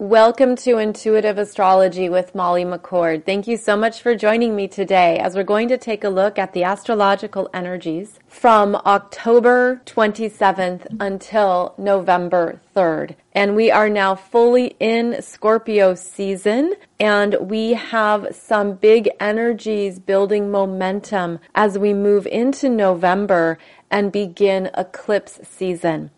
Welcome to Intuitive Astrology with Molly McCord. Thank you so much for joining me today as we're going to take a look at the astrological energies from October 27th until November 3rd. And we are now fully in Scorpio season and we have some big energies building momentum as we move into November and begin eclipse season.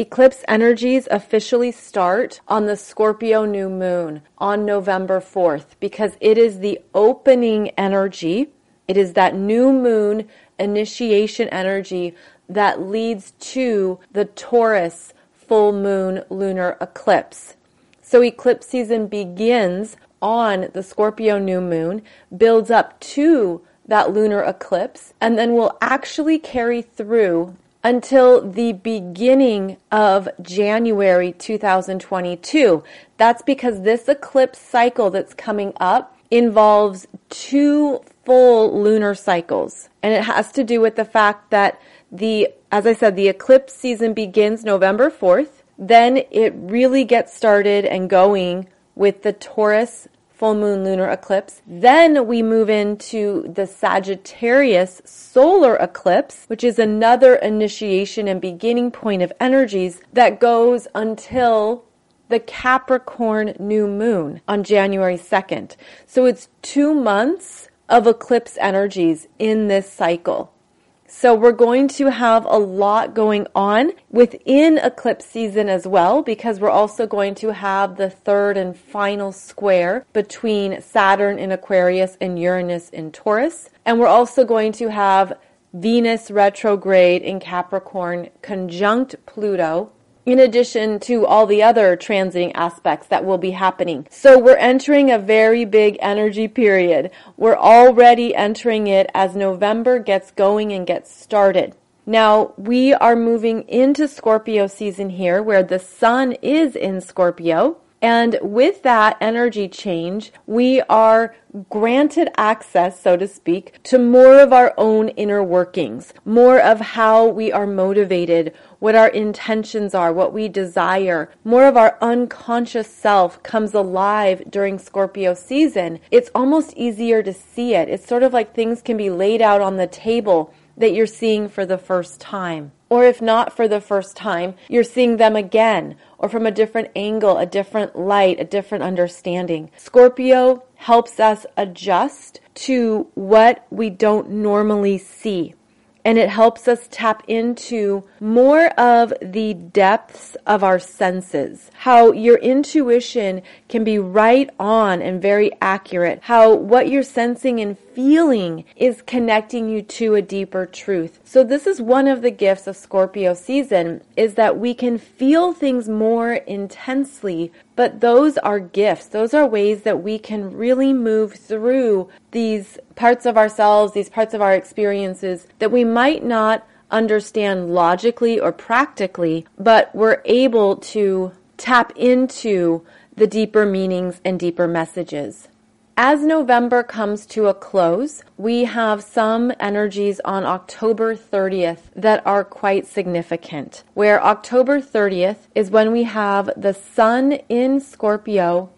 Eclipse energies officially start on the Scorpio new moon on November 4th because it is the opening energy. It is that new moon initiation energy that leads to the Taurus full moon lunar eclipse. So eclipse season begins on the Scorpio new moon, builds up to that lunar eclipse, and then will actually carry through until the beginning of January 2022. That's because this eclipse cycle that's coming up involves two full lunar cycles. And it has to do with the fact that the, as I said, the eclipse season begins November 4th. Then it really gets started and going with the Taurus full moon lunar eclipse. Then we move into the Sagittarius solar eclipse, which is another initiation and beginning point of energies that goes until the Capricorn new moon on January 2nd. So it's two months of eclipse energies in this cycle. So we're going to have a lot going on within eclipse season as well because we're also going to have the third and final square between Saturn in Aquarius and Uranus in Taurus. And we're also going to have Venus retrograde in Capricorn conjunct Pluto in addition to all the other transiting aspects that will be happening. So we're entering a very big energy period. We're already entering it as November gets going and gets started. Now, we are moving into Scorpio season here where the sun is in Scorpio. And with that energy change, we are granted access, so to speak, to more of our own inner workings, more of how we are motivated, what our intentions are, what we desire. More of our unconscious self comes alive during Scorpio season. It's almost easier to see it. It's sort of like things can be laid out on the table that you're seeing for the first time. Or if not for the first time, you're seeing them again or from a different angle, a different light, a different understanding. Scorpio helps us adjust to what we don't normally see and it helps us tap into more of the depths of our senses. How your intuition can be right on and very accurate. How what you're sensing and feeling is connecting you to a deeper truth. So this is one of the gifts of Scorpio season is that we can feel things more intensely, but those are gifts. Those are ways that we can really move through these parts of ourselves, these parts of our experiences that we might not understand logically or practically, but we're able to tap into the deeper meanings and deeper messages. As November comes to a close, we have some energies on October 30th that are quite significant. Where October 30th is when we have the Sun in Scorpio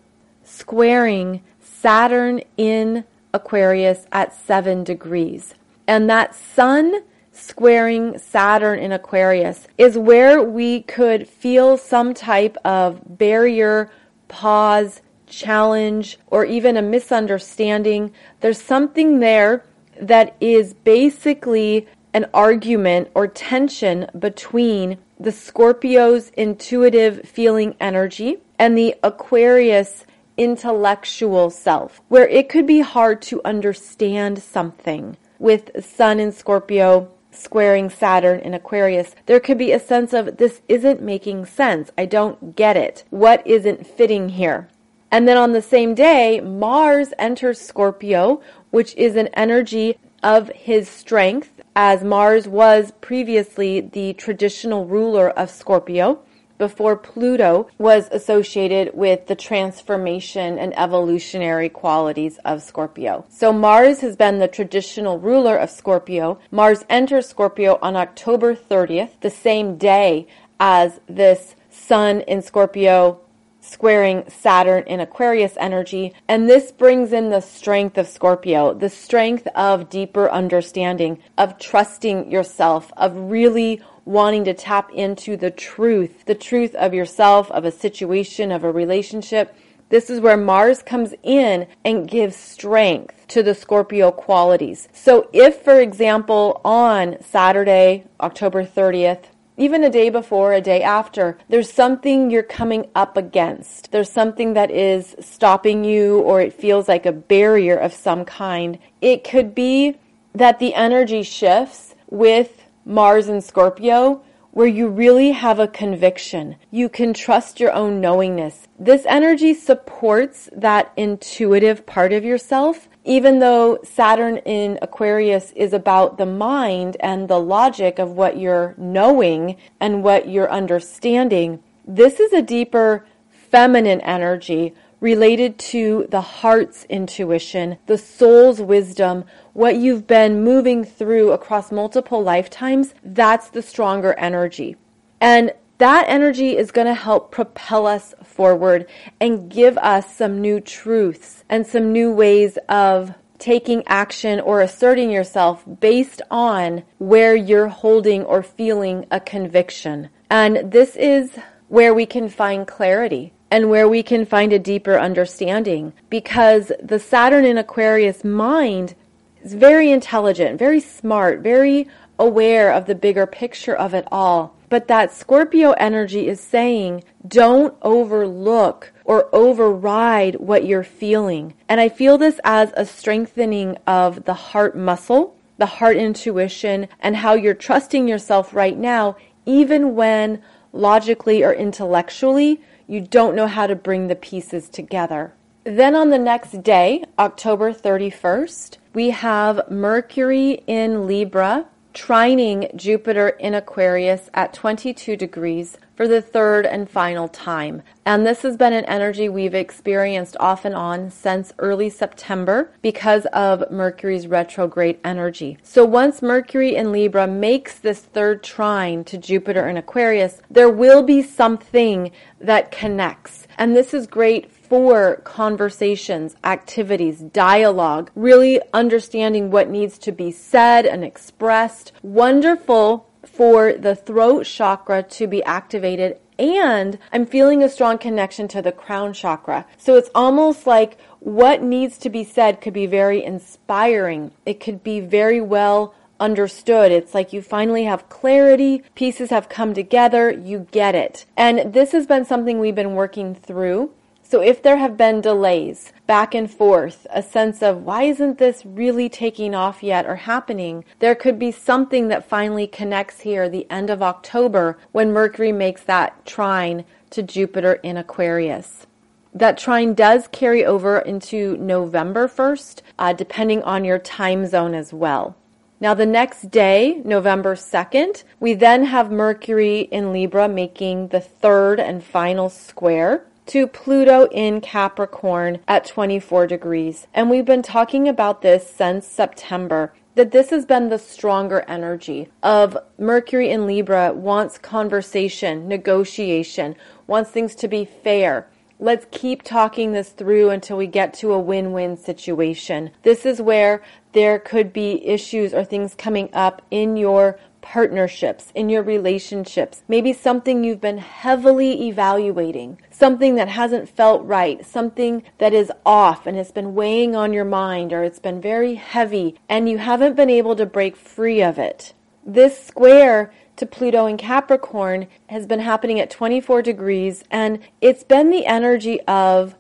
squaring Saturn in Aquarius at 7 degrees. And that Sun squaring Saturn in Aquarius is where we could feel some type of barrier, pause, challenge, or even a misunderstanding. There's something there that is basically an argument or tension between the Scorpio's intuitive feeling energy and the Aquarius intellectual self, where it could be hard to understand something with Sun in Scorpio squaring Saturn in Aquarius, there could be a sense of this isn't making sense. I don't get it. What isn't fitting here? And then on the same day, Mars enters Scorpio, which is an energy of his strength, as Mars was previously the traditional ruler of Scorpio before Pluto was associated with the transformation and evolutionary qualities of Scorpio. So Mars has been the traditional ruler of Scorpio. Mars enters Scorpio on October 30th, the same day as this Sun in Scorpio squaring Saturn in Aquarius energy. And this brings in the strength of Scorpio, the strength of deeper understanding, of trusting yourself, of really wanting to tap into the truth, the truth of yourself, of a situation, of a relationship. This is where Mars comes in and gives strength to the Scorpio qualities. So if, for example, on Saturday, October 30th, even a day before, a day after, there's something you're coming up against. There's something that is stopping you or it feels like a barrier of some kind. It could be that the energy shifts with Mars and Scorpio where you really have a conviction. You can trust your own knowingness. This energy supports that intuitive part of yourself even though Saturn in Aquarius is about the mind and the logic of what you're knowing and what you're understanding, this is a deeper feminine energy related to the heart's intuition, the soul's wisdom, what you've been moving through across multiple lifetimes. That's the stronger energy. And that energy is going to help propel us forward and give us some new truths and some new ways of taking action or asserting yourself based on where you're holding or feeling a conviction. And this is where we can find clarity and where we can find a deeper understanding because the Saturn in Aquarius mind is very intelligent, very smart, very aware of the bigger picture of it all. But that Scorpio energy is saying, don't overlook or override what you're feeling. And I feel this as a strengthening of the heart muscle, the heart intuition, and how you're trusting yourself right now, even when logically or intellectually you don't know how to bring the pieces together. Then on the next day, October 31st, we have Mercury in Libra trining Jupiter in Aquarius at 22 degrees for the third and final time. And this has been an energy we've experienced off and on since early September because of Mercury's retrograde energy. So once Mercury in Libra makes this third trine to Jupiter in Aquarius, there will be something that connects. And this is great for conversations, activities, dialogue, really understanding what needs to be said and expressed. Wonderful for the throat chakra to be activated and I'm feeling a strong connection to the crown chakra. So it's almost like what needs to be said could be very inspiring. It could be very well understood. It's like you finally have clarity, pieces have come together, you get it. And this has been something we've been working through so if there have been delays back and forth, a sense of why isn't this really taking off yet or happening, there could be something that finally connects here the end of October when Mercury makes that trine to Jupiter in Aquarius. That trine does carry over into November 1st, uh, depending on your time zone as well. Now, the next day, November 2nd, we then have Mercury in Libra making the third and final square to Pluto in Capricorn at 24 degrees. And we've been talking about this since September that this has been the stronger energy of Mercury in Libra wants conversation, negotiation, wants things to be fair. Let's keep talking this through until we get to a win win situation. This is where there could be issues or things coming up in your partnerships, in your relationships, maybe something you've been heavily evaluating, something that hasn't felt right, something that is off and has been weighing on your mind or it's been very heavy and you haven't been able to break free of it. This square to Pluto in Capricorn has been happening at 24 degrees and it's been the energy of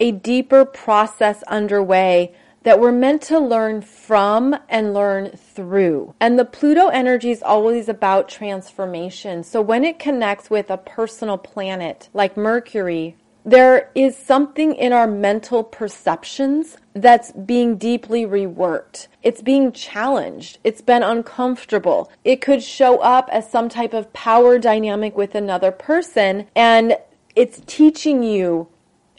a deeper process underway that we're meant to learn from and learn through. And the Pluto energy is always about transformation. So when it connects with a personal planet like Mercury, there is something in our mental perceptions that's being deeply reworked. It's being challenged. It's been uncomfortable. It could show up as some type of power dynamic with another person and it's teaching you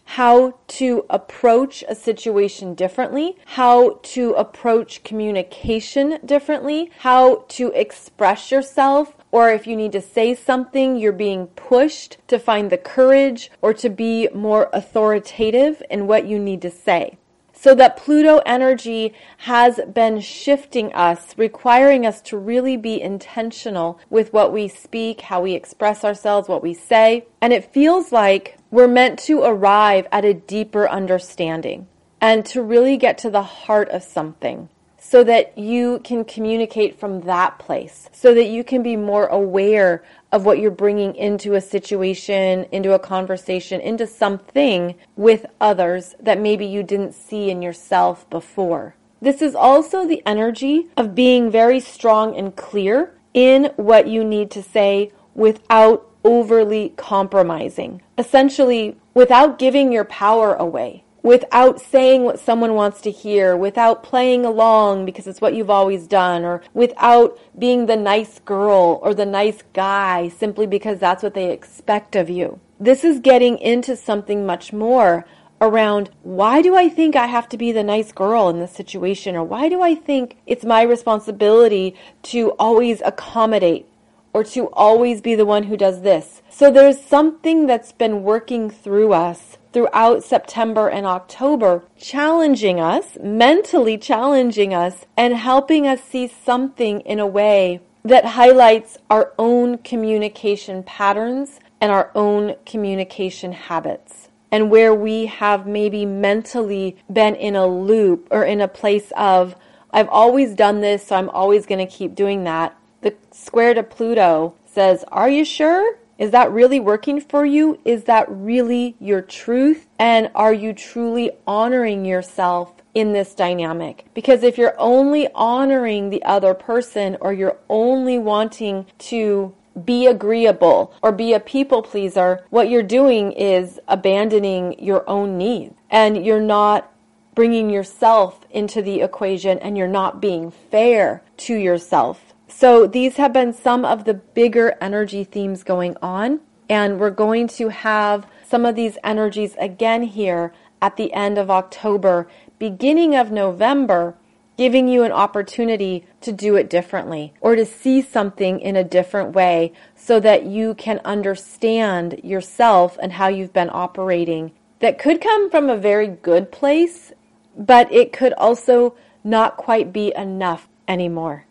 how to approach a situation differently, how to approach communication differently, how to express yourself, or if you need to say something, you're being pushed to find the courage or to be more authoritative in what you need to say. So that Pluto energy has been shifting us, requiring us to really be intentional with what we speak, how we express ourselves, what we say. And it feels like we're meant to arrive at a deeper understanding and to really get to the heart of something so that you can communicate from that place, so that you can be more aware of what you're bringing into a situation, into a conversation, into something with others that maybe you didn't see in yourself before. This is also the energy of being very strong and clear in what you need to say without overly compromising. Essentially, without giving your power away without saying what someone wants to hear, without playing along because it's what you've always done, or without being the nice girl or the nice guy simply because that's what they expect of you. This is getting into something much more around why do I think I have to be the nice girl in this situation, or why do I think it's my responsibility to always accommodate or to always be the one who does this. So there's something that's been working through us throughout September and October, challenging us, mentally challenging us, and helping us see something in a way that highlights our own communication patterns and our own communication habits. And where we have maybe mentally been in a loop or in a place of, I've always done this, so I'm always going to keep doing that. The square to Pluto says, Are you sure? Is that really working for you? Is that really your truth? And are you truly honoring yourself in this dynamic? Because if you're only honoring the other person or you're only wanting to be agreeable or be a people pleaser, what you're doing is abandoning your own needs and you're not bringing yourself into the equation and you're not being fair to yourself. So these have been some of the bigger energy themes going on. And we're going to have some of these energies again here at the end of October, beginning of November, giving you an opportunity to do it differently or to see something in a different way so that you can understand yourself and how you've been operating. That could come from a very good place, but it could also not quite be enough anymore.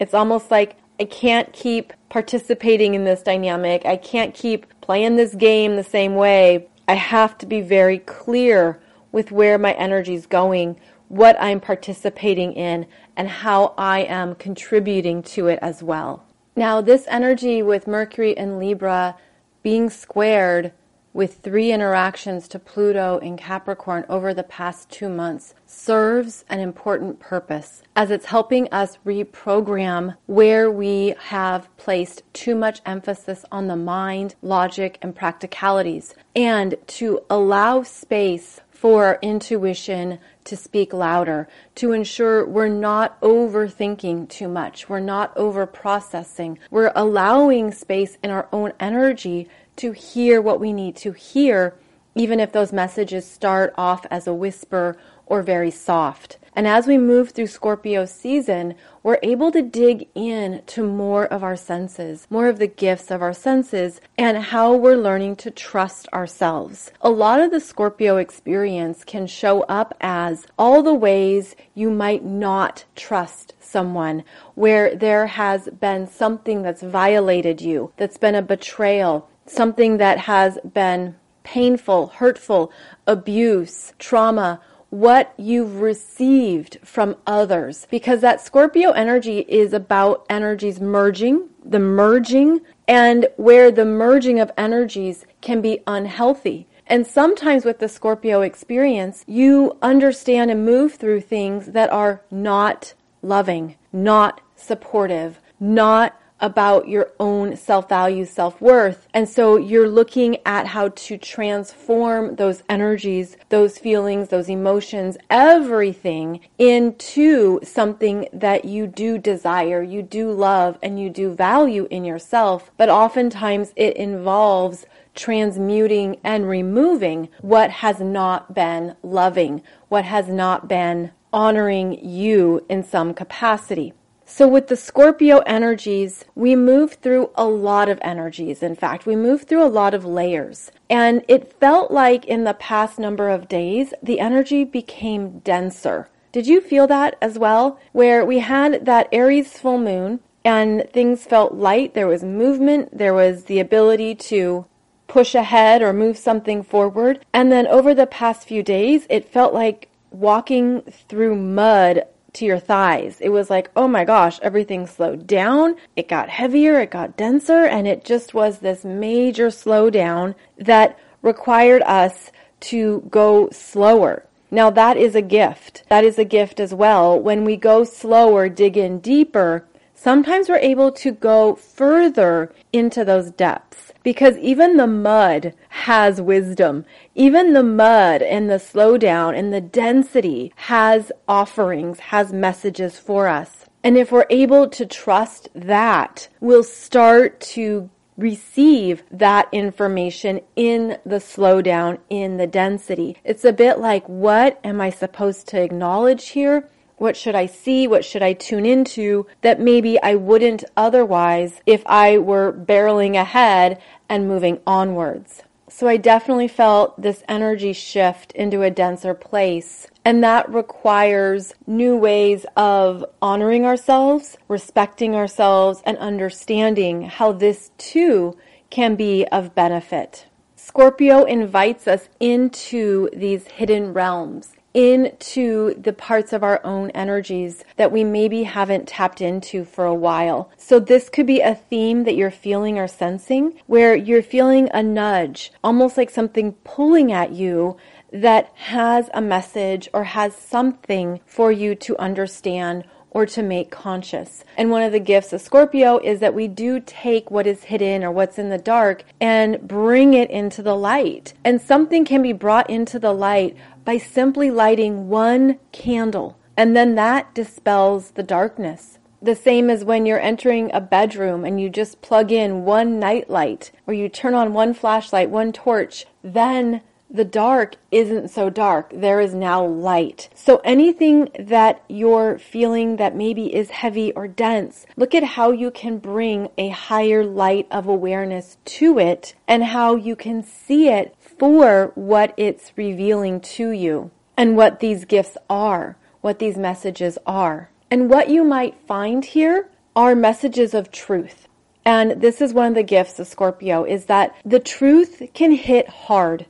It's almost like I can't keep participating in this dynamic. I can't keep playing this game the same way. I have to be very clear with where my energy is going, what I'm participating in, and how I am contributing to it as well. Now, this energy with Mercury and Libra being squared with three interactions to Pluto in Capricorn over the past two months serves an important purpose as it's helping us reprogram where we have placed too much emphasis on the mind, logic, and practicalities, and to allow space for intuition to speak louder, to ensure we're not overthinking too much, we're not over processing, we're allowing space in our own energy to hear what we need to hear, even if those messages start off as a whisper or very soft. And as we move through Scorpio season, we're able to dig in to more of our senses, more of the gifts of our senses, and how we're learning to trust ourselves. A lot of the Scorpio experience can show up as all the ways you might not trust someone, where there has been something that's violated you, that's been a betrayal, something that has been painful, hurtful, abuse, trauma, what you've received from others. Because that Scorpio energy is about energies merging, the merging, and where the merging of energies can be unhealthy. And sometimes with the Scorpio experience, you understand and move through things that are not loving, not supportive, not about your own self value, self worth. And so you're looking at how to transform those energies, those feelings, those emotions, everything into something that you do desire, you do love, and you do value in yourself. But oftentimes it involves transmuting and removing what has not been loving, what has not been honoring you in some capacity. So with the Scorpio energies, we move through a lot of energies. In fact, we move through a lot of layers. And it felt like in the past number of days, the energy became denser. Did you feel that as well? Where we had that Aries full moon and things felt light, there was movement, there was the ability to push ahead or move something forward. And then over the past few days, it felt like walking through mud to your thighs. It was like, oh my gosh, everything slowed down. It got heavier, it got denser, and it just was this major slowdown that required us to go slower. Now that is a gift. That is a gift as well. When we go slower, dig in deeper, sometimes we're able to go further into those depths because even the mud has wisdom. Even the mud and the slowdown and the density has offerings, has messages for us. And if we're able to trust that, we'll start to receive that information in the slowdown, in the density. It's a bit like, what am I supposed to acknowledge here? What should I see? What should I tune into that maybe I wouldn't otherwise if I were barreling ahead and moving onwards? So I definitely felt this energy shift into a denser place. And that requires new ways of honoring ourselves, respecting ourselves, and understanding how this too can be of benefit. Scorpio invites us into these hidden realms into the parts of our own energies that we maybe haven't tapped into for a while. So this could be a theme that you're feeling or sensing where you're feeling a nudge, almost like something pulling at you that has a message or has something for you to understand or to make conscious. And one of the gifts of Scorpio is that we do take what is hidden or what's in the dark and bring it into the light. And something can be brought into the light by simply lighting one candle, and then that dispels the darkness. The same as when you're entering a bedroom and you just plug in one nightlight or you turn on one flashlight, one torch, then the dark isn't so dark. There is now light. So anything that you're feeling that maybe is heavy or dense, look at how you can bring a higher light of awareness to it and how you can see it for what it's revealing to you and what these gifts are, what these messages are. And what you might find here are messages of truth. And this is one of the gifts of Scorpio is that the truth can hit hard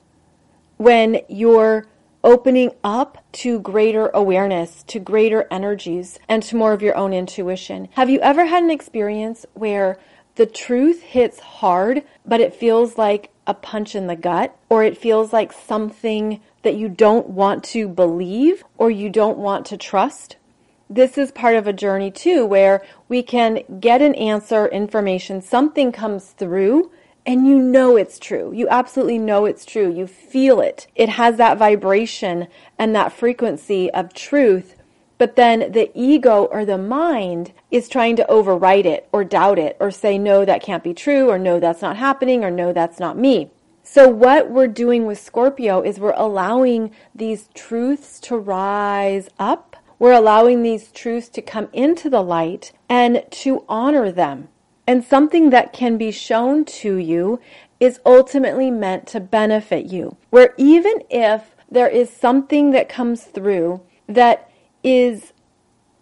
when you're opening up to greater awareness, to greater energies, and to more of your own intuition. Have you ever had an experience where the truth hits hard, but it feels like a punch in the gut, or it feels like something that you don't want to believe or you don't want to trust. This is part of a journey too, where we can get an answer, information, something comes through, and you know it's true. You absolutely know it's true. You feel it. It has that vibration and that frequency of truth. But then the ego or the mind is trying to overwrite it or doubt it or say, no, that can't be true, or no, that's not happening, or no, that's not me. So, what we're doing with Scorpio is we're allowing these truths to rise up. We're allowing these truths to come into the light and to honor them. And something that can be shown to you is ultimately meant to benefit you. Where even if there is something that comes through that is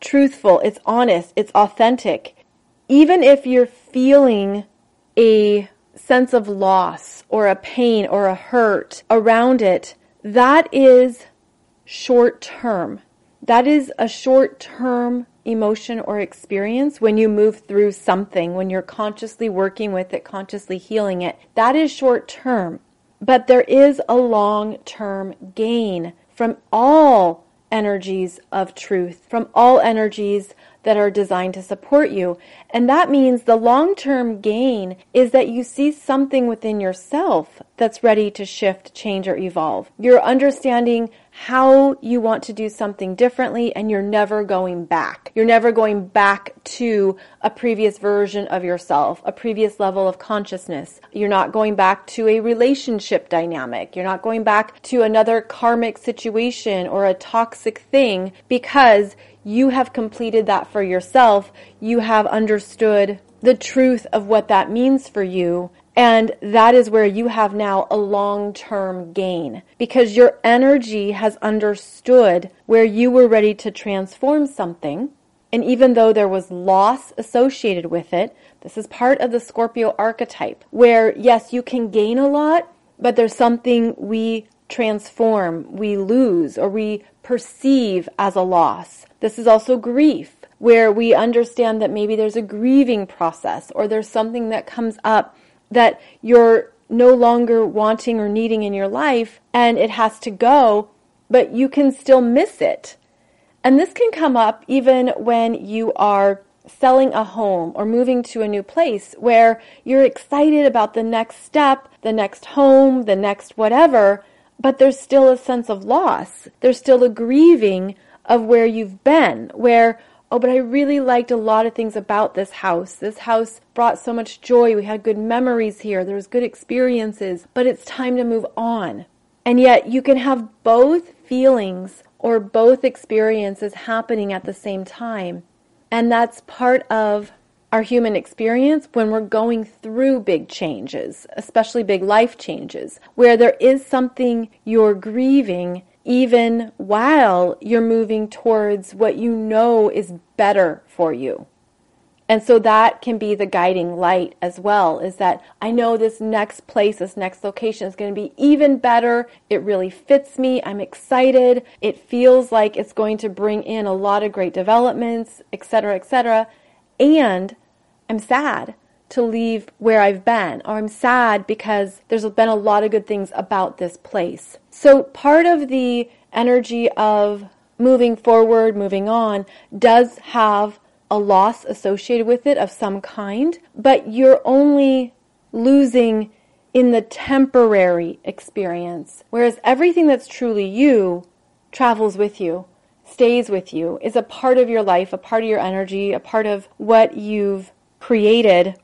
truthful, it's honest, it's authentic. Even if you're feeling a sense of loss or a pain or a hurt around it, that is short term. That is a short term emotion or experience when you move through something, when you're consciously working with it, consciously healing it. That is short term. But there is a long term gain from all energies of truth, from all energies that are designed to support you. And that means the long term gain is that you see something within yourself that's ready to shift, change, or evolve. You're understanding how you want to do something differently and you're never going back. You're never going back to a previous version of yourself, a previous level of consciousness. You're not going back to a relationship dynamic. You're not going back to another karmic situation or a toxic thing because you have completed that for yourself. You have understood the truth of what that means for you and that is where you have now a long term gain because your energy has understood where you were ready to transform something. And even though there was loss associated with it, this is part of the Scorpio archetype where, yes, you can gain a lot, but there's something we transform, we lose, or we perceive as a loss. This is also grief where we understand that maybe there's a grieving process or there's something that comes up that you're no longer wanting or needing in your life and it has to go, but you can still miss it. And this can come up even when you are selling a home or moving to a new place where you're excited about the next step, the next home, the next whatever, but there's still a sense of loss. There's still a grieving of where you've been, where Oh, but I really liked a lot of things about this house. This house brought so much joy. We had good memories here. There was good experiences, but it's time to move on. And yet you can have both feelings or both experiences happening at the same time. And that's part of our human experience when we're going through big changes, especially big life changes, where there is something you're grieving even while you're moving towards what you know is better for you. And so that can be the guiding light as well is that I know this next place, this next location is going to be even better. It really fits me. I'm excited. It feels like it's going to bring in a lot of great developments, etc., etc. And I'm sad to leave where I've been, or I'm sad because there's been a lot of good things about this place. So part of the energy of moving forward, moving on, does have a loss associated with it of some kind, but you're only losing in the temporary experience. Whereas everything that's truly you travels with you, stays with you, is a part of your life, a part of your energy, a part of what you've created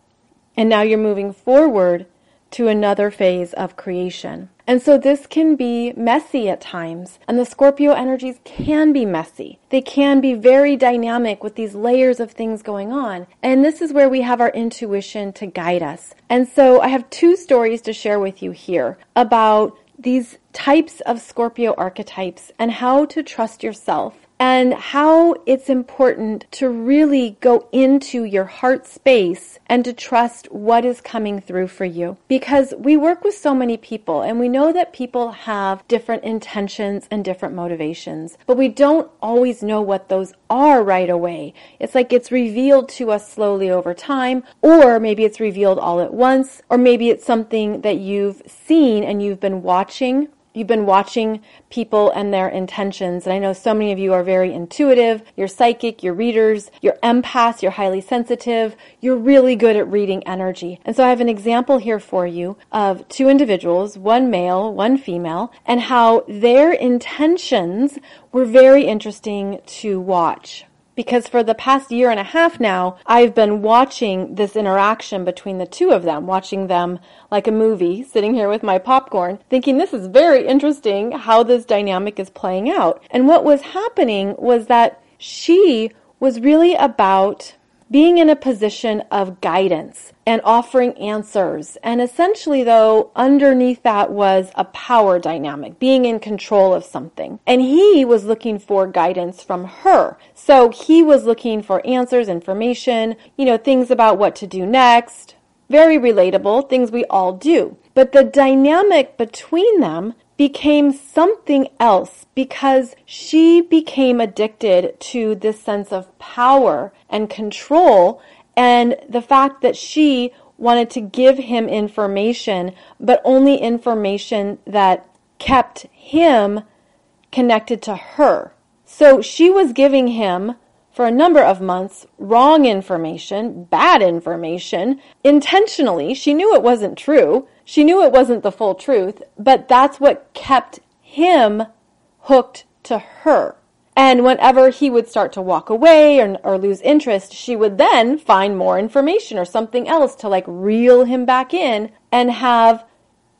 and now you're moving forward to another phase of creation. And so this can be messy at times, and the Scorpio energies can be messy. They can be very dynamic with these layers of things going on. And this is where we have our intuition to guide us. And so I have two stories to share with you here about these types of Scorpio archetypes and how to trust yourself and how it's important to really go into your heart space and to trust what is coming through for you. Because we work with so many people and we know that people have different intentions and different motivations, but we don't always know what those are right away. It's like it's revealed to us slowly over time, or maybe it's revealed all at once, or maybe it's something that you've seen and you've been watching you've been watching people and their intentions. And I know so many of you are very intuitive, you're psychic, you're readers, you're empaths, you're highly sensitive, you're really good at reading energy. And so I have an example here for you of two individuals, one male, one female, and how their intentions were very interesting to watch because for the past year and a half now, I've been watching this interaction between the two of them, watching them like a movie, sitting here with my popcorn, thinking this is very interesting how this dynamic is playing out. And what was happening was that she was really about being in a position of guidance and offering answers. And essentially, though, underneath that was a power dynamic, being in control of something. And he was looking for guidance from her. So he was looking for answers, information, you know, things about what to do next. Very relatable, things we all do. But the dynamic between them became something else because she became addicted to this sense of power and control and the fact that she wanted to give him information, but only information that kept him connected to her. So she was giving him for a number of months wrong information, bad information, intentionally. She knew it wasn't true. She knew it wasn't the full truth, but that's what kept him hooked to her. And whenever he would start to walk away or, or, lose interest, she would then find more information or something else to like reel him back in and have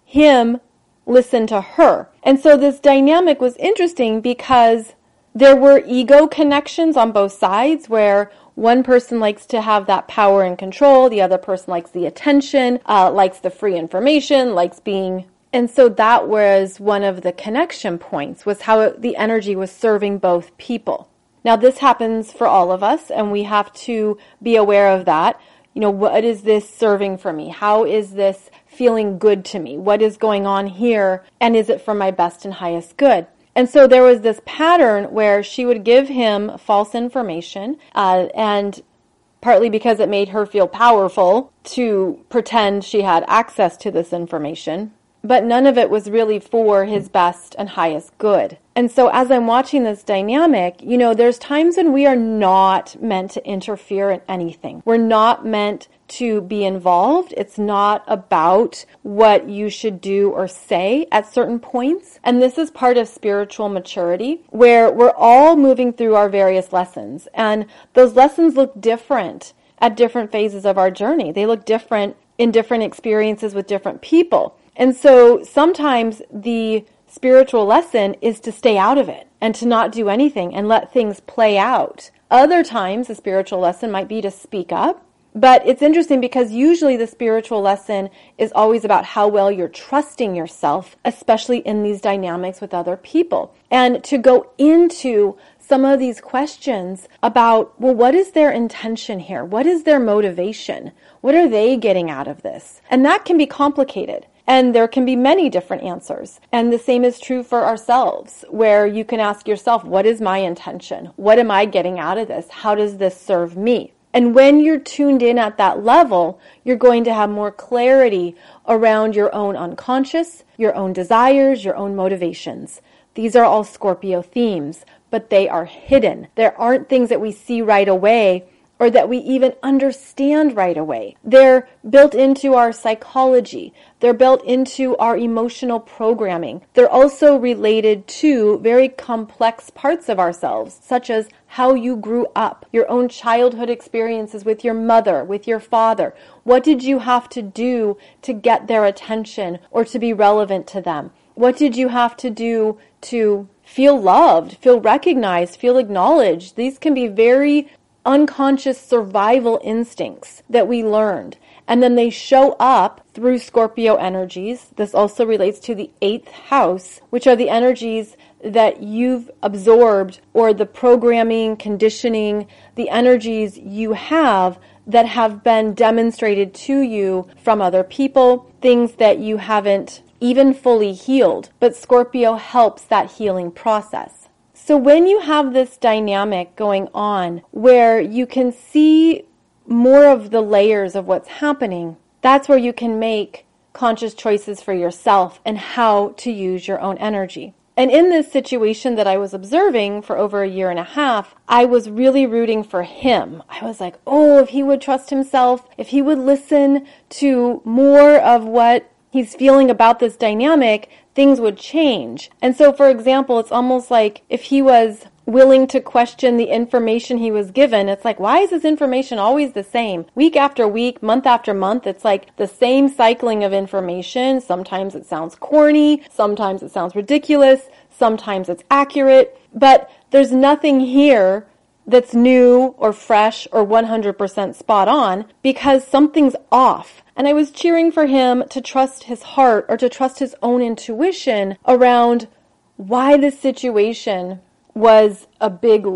him listen to her. And so this dynamic was interesting because there were ego connections on both sides where one person likes to have that power and control, the other person likes the attention, uh, likes the free information, likes being and so that was one of the connection points was how it, the energy was serving both people. Now this happens for all of us and we have to be aware of that. You know, what is this serving for me? How is this feeling good to me? What is going on here? And is it for my best and highest good? And so there was this pattern where she would give him false information, uh, and partly because it made her feel powerful to pretend she had access to this information but none of it was really for his best and highest good. And so as I'm watching this dynamic, you know, there's times when we are not meant to interfere in anything. We're not meant to be involved. It's not about what you should do or say at certain points. And this is part of spiritual maturity where we're all moving through our various lessons and those lessons look different at different phases of our journey. They look different in different experiences with different people. And so sometimes the spiritual lesson is to stay out of it and to not do anything and let things play out. Other times, the spiritual lesson might be to speak up. But it's interesting because usually the spiritual lesson is always about how well you're trusting yourself, especially in these dynamics with other people. And to go into some of these questions about, well, what is their intention here? What is their motivation? What are they getting out of this? And that can be complicated. And there can be many different answers. And the same is true for ourselves, where you can ask yourself, what is my intention? What am I getting out of this? How does this serve me? And when you're tuned in at that level, you're going to have more clarity around your own unconscious, your own desires, your own motivations. These are all Scorpio themes, but they are hidden. There aren't things that we see right away or that we even understand right away. They're built into our psychology. They're built into our emotional programming. They're also related to very complex parts of ourselves, such as how you grew up, your own childhood experiences with your mother, with your father. What did you have to do to get their attention or to be relevant to them? What did you have to do to feel loved, feel recognized, feel acknowledged? These can be very unconscious survival instincts that we learned. And then they show up through Scorpio energies. This also relates to the eighth house, which are the energies that you've absorbed or the programming, conditioning, the energies you have that have been demonstrated to you from other people, things that you haven't even fully healed. But Scorpio helps that healing process. So when you have this dynamic going on where you can see more of the layers of what's happening, that's where you can make conscious choices for yourself and how to use your own energy. And in this situation that I was observing for over a year and a half, I was really rooting for him. I was like, oh, if he would trust himself, if he would listen to more of what he's feeling about this dynamic, things would change. And so, for example, it's almost like if he was willing to question the information he was given, it's like, why is this information always the same? Week after week, month after month, it's like the same cycling of information. Sometimes it sounds corny, sometimes it sounds ridiculous, sometimes it's accurate, but there's nothing here that's new or fresh or 100% spot on because something's off. And I was cheering for him to trust his heart or to trust his own intuition around why this situation was a big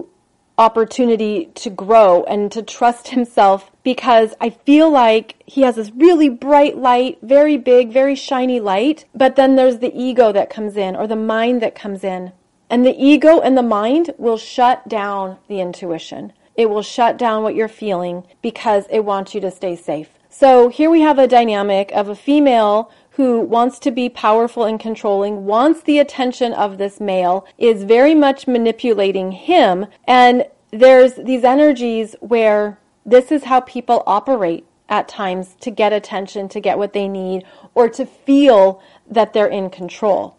opportunity to grow and to trust himself because I feel like he has this really bright light, very big, very shiny light, but then there's the ego that comes in or the mind that comes in. And the ego and the mind will shut down the intuition. It will shut down what you're feeling because it wants you to stay safe. So here we have a dynamic of a female who wants to be powerful and controlling, wants the attention of this male, is very much manipulating him, and there's these energies where this is how people operate at times to get attention, to get what they need, or to feel that they're in control.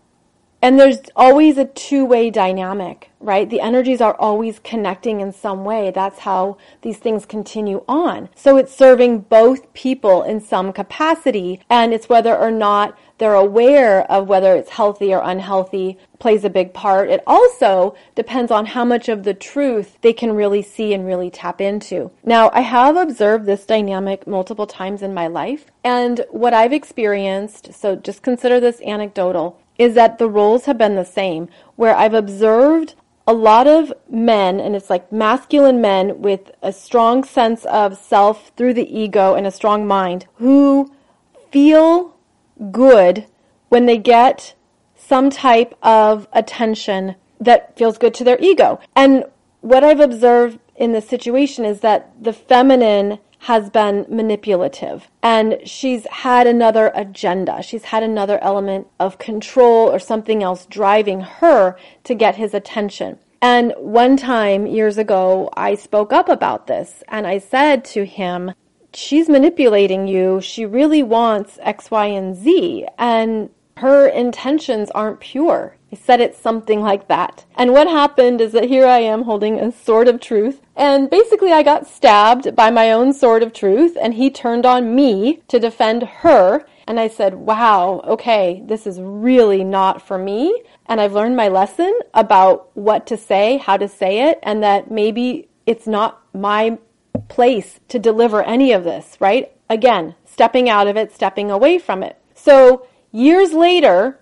And there's always a two way dynamic, right? The energies are always connecting in some way. That's how these things continue on. So it's serving both people in some capacity, and it's whether or not they're aware of whether it's healthy or unhealthy plays a big part. It also depends on how much of the truth they can really see and really tap into. Now, I have observed this dynamic multiple times in my life, and what I've experienced, so just consider this anecdotal, is that the roles have been the same, where I've observed a lot of men, and it's like masculine men with a strong sense of self through the ego and a strong mind, who feel good when they get some type of attention that feels good to their ego. And what I've observed in this situation is that the feminine has been manipulative and she's had another agenda. She's had another element of control or something else driving her to get his attention. And one time years ago, I spoke up about this and I said to him, she's manipulating you. She really wants X, Y, and Z. And her intentions aren't pure. I said it something like that. And what happened is that here I am holding a sword of truth. And basically, I got stabbed by my own sword of truth, and he turned on me to defend her. And I said, wow, okay, this is really not for me. And I've learned my lesson about what to say, how to say it, and that maybe it's not my place to deliver any of this, right? Again, stepping out of it, stepping away from it. So years later,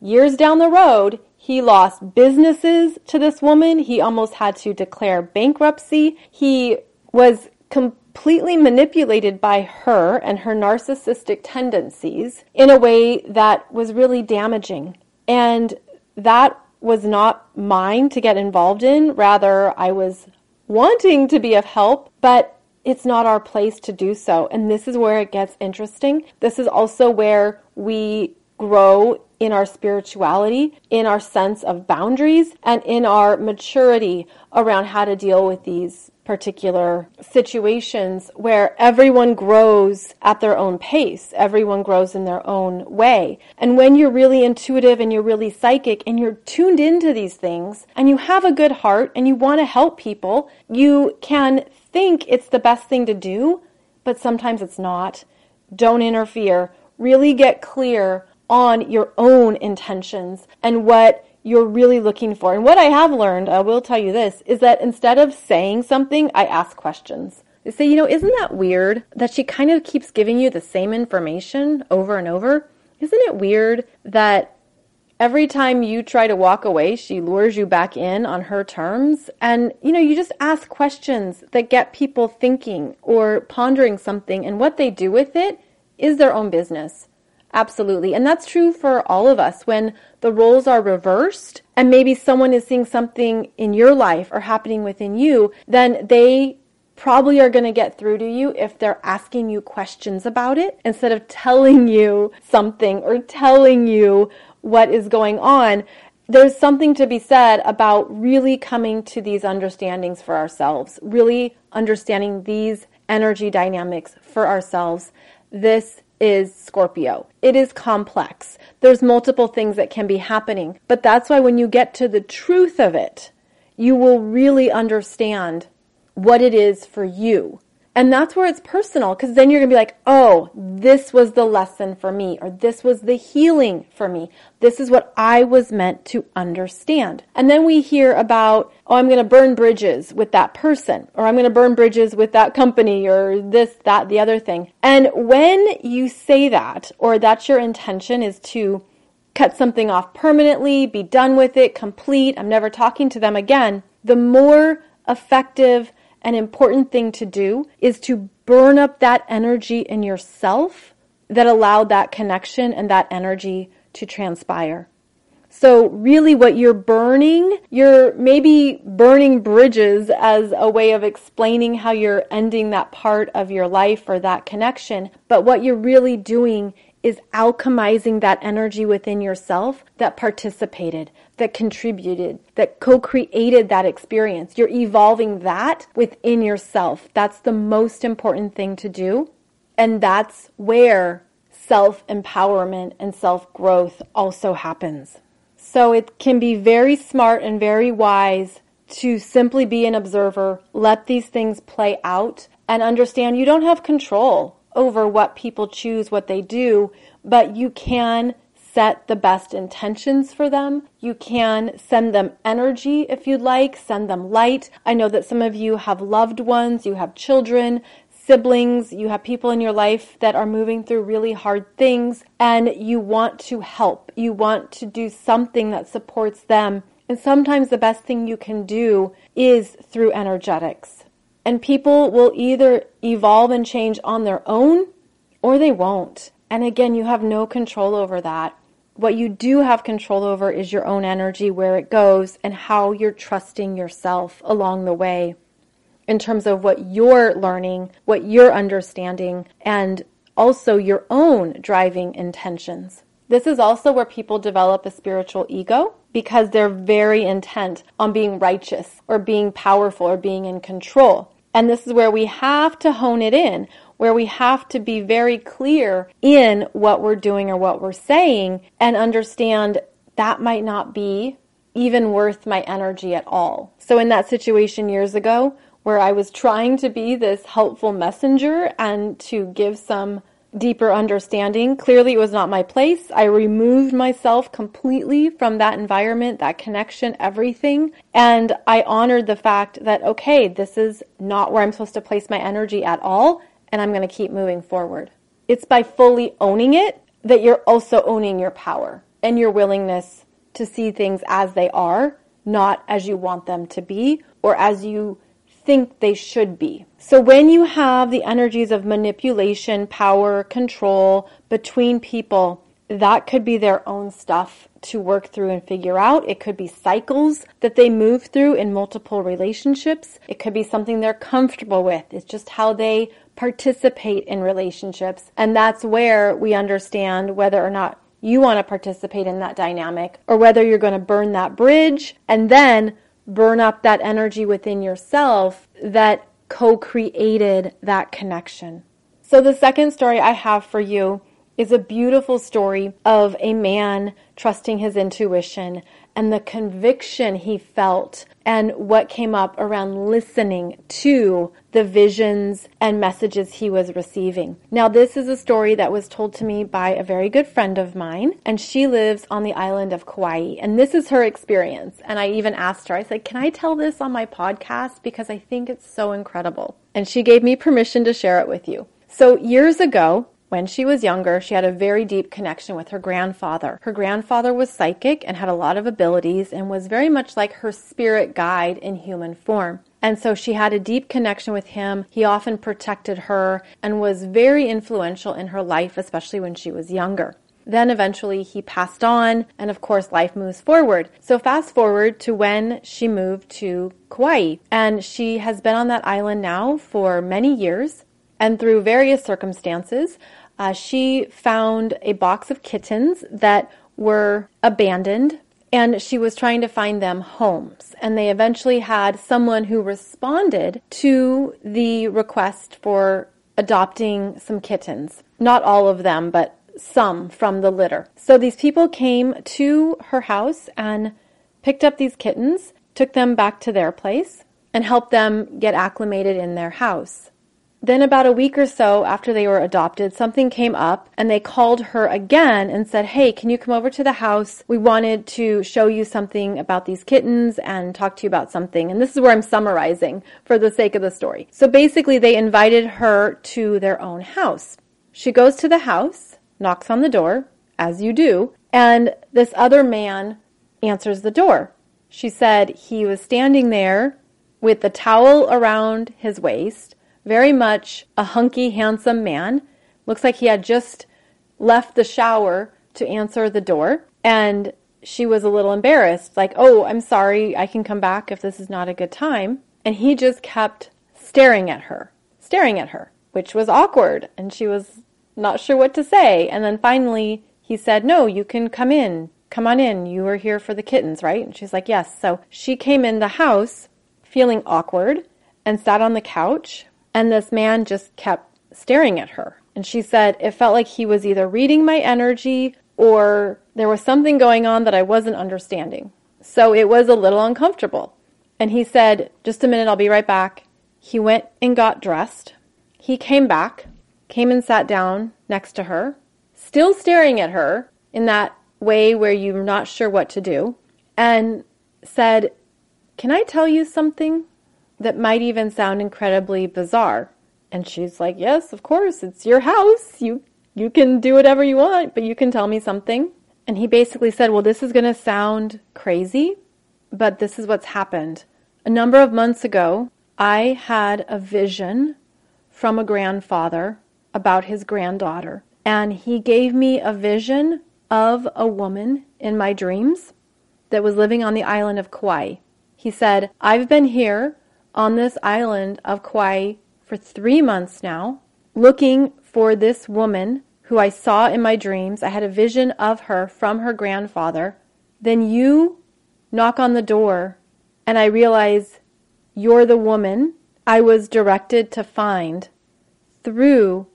years down the road, he lost businesses to this woman. He almost had to declare bankruptcy. He was completely manipulated by her and her narcissistic tendencies in a way that was really damaging. And that was not mine to get involved in. Rather, I was wanting to be of help, but it's not our place to do so. And this is where it gets interesting. This is also where we grow in our spirituality, in our sense of boundaries, and in our maturity around how to deal with these particular situations where everyone grows at their own pace. Everyone grows in their own way. And when you're really intuitive and you're really psychic and you're tuned into these things and you have a good heart and you want to help people, you can think it's the best thing to do, but sometimes it's not. Don't interfere. Really get clear on your own intentions and what you're really looking for. And what I have learned, I will tell you this, is that instead of saying something, I ask questions. I say, you know, isn't that weird that she kind of keeps giving you the same information over and over? Isn't it weird that every time you try to walk away, she lures you back in on her terms? And, you know, you just ask questions that get people thinking or pondering something, and what they do with it is their own business. Absolutely. And that's true for all of us when the roles are reversed and maybe someone is seeing something in your life or happening within you, then they probably are going to get through to you if they're asking you questions about it instead of telling you something or telling you what is going on. There's something to be said about really coming to these understandings for ourselves, really understanding these energy dynamics for ourselves. This is Scorpio. It is complex. There's multiple things that can be happening. But that's why when you get to the truth of it, you will really understand what it is for you and that's where it's personal because then you're going to be like, oh, this was the lesson for me, or this was the healing for me. This is what I was meant to understand. And then we hear about, oh, I'm going to burn bridges with that person, or I'm going to burn bridges with that company, or this, that, the other thing. And when you say that, or that's your intention is to cut something off permanently, be done with it, complete, I'm never talking to them again, the more effective an important thing to do is to burn up that energy in yourself that allowed that connection and that energy to transpire. So really what you're burning, you're maybe burning bridges as a way of explaining how you're ending that part of your life or that connection. But what you're really doing is alchemizing that energy within yourself that participated, that contributed, that co created that experience. You're evolving that within yourself. That's the most important thing to do. And that's where self empowerment and self growth also happens. So it can be very smart and very wise to simply be an observer, let these things play out, and understand you don't have control over what people choose, what they do, but you can set the best intentions for them. You can send them energy if you'd like, send them light. I know that some of you have loved ones, you have children, siblings, you have people in your life that are moving through really hard things, and you want to help. You want to do something that supports them. And sometimes the best thing you can do is through energetics. And people will either evolve and change on their own or they won't. And again, you have no control over that. What you do have control over is your own energy, where it goes, and how you're trusting yourself along the way in terms of what you're learning, what you're understanding, and also your own driving intentions. This is also where people develop a spiritual ego because they're very intent on being righteous or being powerful or being in control. And this is where we have to hone it in, where we have to be very clear in what we're doing or what we're saying and understand that might not be even worth my energy at all. So, in that situation years ago, where I was trying to be this helpful messenger and to give some deeper understanding. Clearly, it was not my place. I removed myself completely from that environment, that connection, everything. And I honored the fact that, okay, this is not where I'm supposed to place my energy at all, and I'm going to keep moving forward. It's by fully owning it that you're also owning your power and your willingness to see things as they are, not as you want them to be or as you think they should be. So when you have the energies of manipulation, power, control between people, that could be their own stuff to work through and figure out. It could be cycles that they move through in multiple relationships. It could be something they're comfortable with. It's just how they participate in relationships. And that's where we understand whether or not you want to participate in that dynamic or whether you're going to burn that bridge and then burn up that energy within yourself that co created that connection. So, the second story I have for you is a beautiful story of a man trusting his intuition and the conviction he felt and what came up around listening to the visions and messages he was receiving. Now, this is a story that was told to me by a very good friend of mine, and she lives on the island of Kauai. And this is her experience. And I even asked her, I said, Can I tell this on my podcast? Because I think it's so incredible. And she gave me permission to share it with you. So, years ago, when she was younger, she had a very deep connection with her grandfather. Her grandfather was psychic and had a lot of abilities and was very much like her spirit guide in human form. And so she had a deep connection with him. He often protected her and was very influential in her life, especially when she was younger. Then eventually he passed on, and of course, life moves forward. So, fast forward to when she moved to Kauai, and she has been on that island now for many years. And through various circumstances, uh, she found a box of kittens that were abandoned and she was trying to find them homes. And they eventually had someone who responded to the request for adopting some kittens. Not all of them, but some from the litter. So these people came to her house and picked up these kittens, took them back to their place, and helped them get acclimated in their house. Then, about a week or so after they were adopted, something came up and they called her again and said, Hey, can you come over to the house? We wanted to show you something about these kittens and talk to you about something. And this is where I'm summarizing for the sake of the story. So basically, they invited her to their own house. She goes to the house, knocks on the door, as you do, and this other man answers the door. She said he was standing there with the towel around his waist very much a hunky, handsome man. Looks like he had just left the shower to answer the door. And she was a little embarrassed, like, oh, I'm sorry, I can come back if this is not a good time. And he just kept staring at her, staring at her, which was awkward. And she was not sure what to say. And then finally he said, No, you can come in. Come on in. You were here for the kittens, right? And she's like, Yes. So she came in the house feeling awkward and sat on the couch. And this man just kept staring at her. And she said, It felt like he was either reading my energy or there was something going on that I wasn't understanding. So it was a little uncomfortable. And he said, Just a minute, I'll be right back. He went and got dressed. He came back, came and sat down next to her, still staring at her in that way where you're not sure what to do, and said, Can I tell you something that might even sound incredibly bizarre? And she's like, Yes, of course, it's your house. You you can do whatever you want, but you can tell me something. And he basically said, Well, this is going to sound crazy, but this is what's happened. A number of months ago, I had a vision from a grandfather about his granddaughter, and he gave me a vision of a woman in my dreams that was living on the island of Kauai. He said, I've been here on this island of Kauai for three months now, looking for this woman who I saw in my dreams. I had a vision of her from her grandfather. Then you knock on the door, and I realize you're the woman I was directed to find through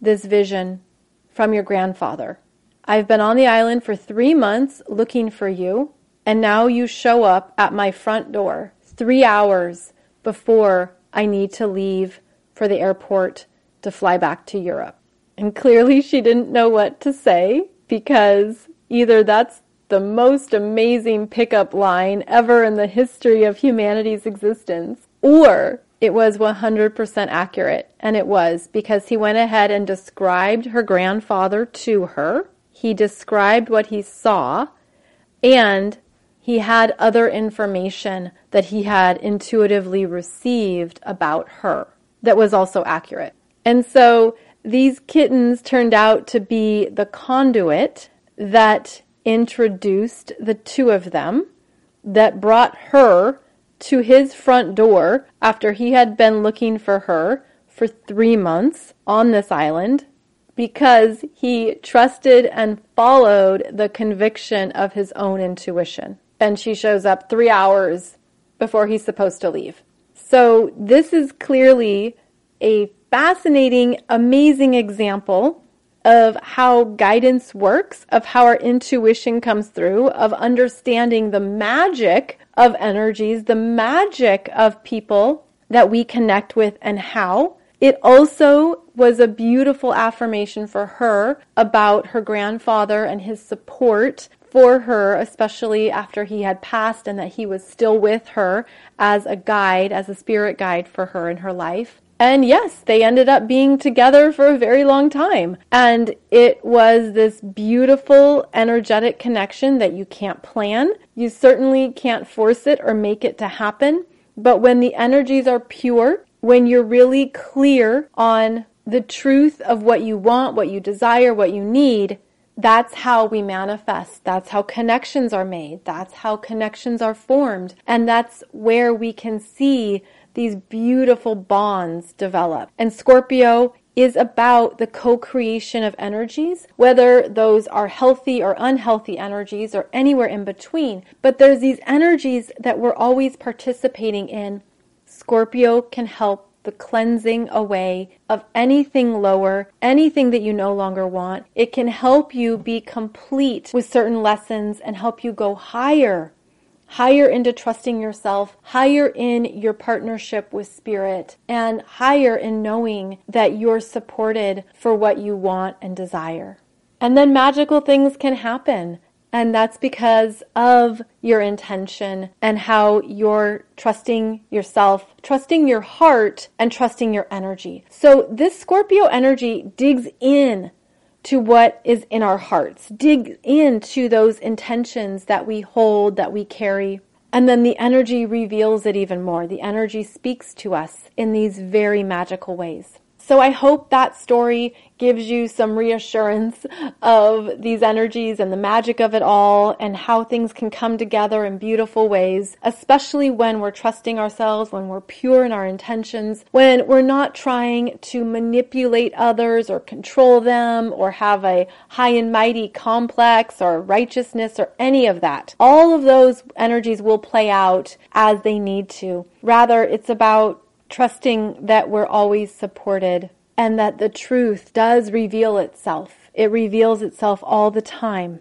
this vision from your grandfather. I've been on the island for three months looking for you, and now you show up at my front door three hours before I need to leave for the airport to fly back to Europe. And clearly, she didn't know what to say because either that's the most amazing pickup line ever in the history of humanity's existence, or it was 100% accurate. And it was because he went ahead and described her grandfather to her. He described what he saw, and he had other information that he had intuitively received about her that was also accurate. And so these kittens turned out to be the conduit that introduced the two of them that brought her to his front door after he had been looking for her for three months on this island because he trusted and followed the conviction of his own intuition. And she shows up three hours before he's supposed to leave. So, this is clearly a fascinating, amazing example of how guidance works, of how our intuition comes through, of understanding the magic of energies, the magic of people that we connect with and how. It also was a beautiful affirmation for her about her grandfather and his support for her, especially after he had passed and that he was still with her as a guide, as a spirit guide for her in her life. And yes, they ended up being together for a very long time. And it was this beautiful, energetic connection that you can't plan. You certainly can't force it or make it to happen. But when the energies are pure, when you're really clear on the truth of what you want, what you desire, what you need, that's how we manifest. That's how connections are made. That's how connections are formed. And that's where we can see these beautiful bonds develop. And Scorpio is about the co-creation of energies, whether those are healthy or unhealthy energies or anywhere in between. But there's these energies that we're always participating in. Scorpio can help the cleansing away of anything lower, anything that you no longer want. It can help you be complete with certain lessons and help you go higher higher into trusting yourself, higher in your partnership with spirit, and higher in knowing that you're supported for what you want and desire. And then magical things can happen. And that's because of your intention and how you're trusting yourself, trusting your heart, and trusting your energy. So this Scorpio energy digs in to what is in our hearts. Dig into those intentions that we hold, that we carry. And then the energy reveals it even more. The energy speaks to us in these very magical ways. So I hope that story gives you some reassurance of these energies and the magic of it all and how things can come together in beautiful ways, especially when we're trusting ourselves, when we're pure in our intentions, when we're not trying to manipulate others or control them or have a high and mighty complex or righteousness or any of that. All of those energies will play out as they need to. Rather, it's about trusting that we're always supported and that the truth does reveal itself. It reveals itself all the time.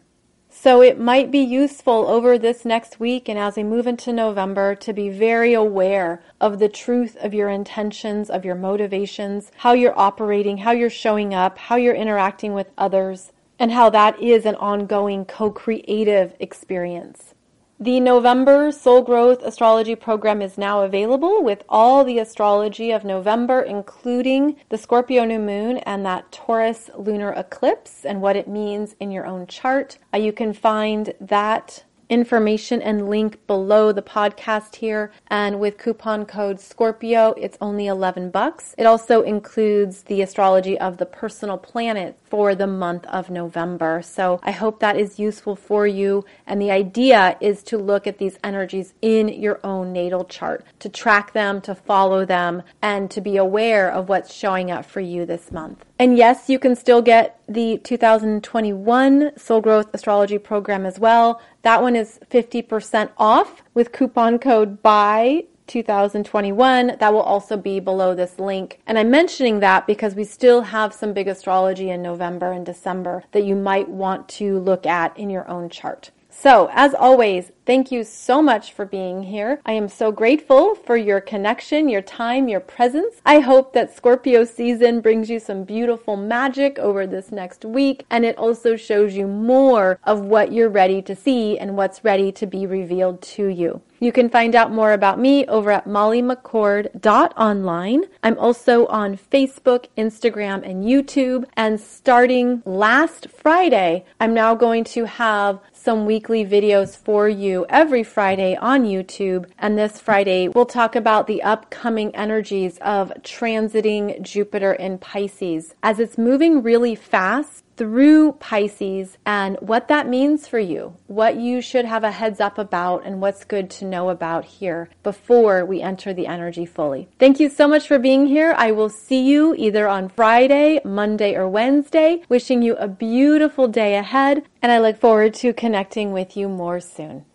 So it might be useful over this next week and as we move into November to be very aware of the truth of your intentions, of your motivations, how you're operating, how you're showing up, how you're interacting with others, and how that is an ongoing co-creative experience. The November Soul Growth Astrology program is now available with all the astrology of November, including the Scorpio new moon and that Taurus lunar eclipse and what it means in your own chart. Uh, you can find that information and link below the podcast here. And with coupon code Scorpio, it's only 11 bucks. It also includes the astrology of the personal planet for the month of November. So I hope that is useful for you. And the idea is to look at these energies in your own natal chart, to track them, to follow them, and to be aware of what's showing up for you this month. And yes, you can still get the 2021 Soul Growth Astrology program as well. That one is 50% off with coupon code BYE 2021. That will also be below this link. And I'm mentioning that because we still have some big astrology in November and December that you might want to look at in your own chart. So, as always, thank you so much for being here. I am so grateful for your connection, your time, your presence. I hope that Scorpio season brings you some beautiful magic over this next week, and it also shows you more of what you're ready to see and what's ready to be revealed to you. You can find out more about me over at mollymccord.online. I'm also on Facebook, Instagram, and YouTube. And starting last Friday, I'm now going to have some weekly videos for you every Friday on YouTube. And this Friday, we'll talk about the upcoming energies of transiting Jupiter in Pisces. As it's moving really fast, through Pisces and what that means for you, what you should have a heads up about, and what's good to know about here before we enter the energy fully. Thank you so much for being here. I will see you either on Friday, Monday, or Wednesday. Wishing you a beautiful day ahead, and I look forward to connecting with you more soon.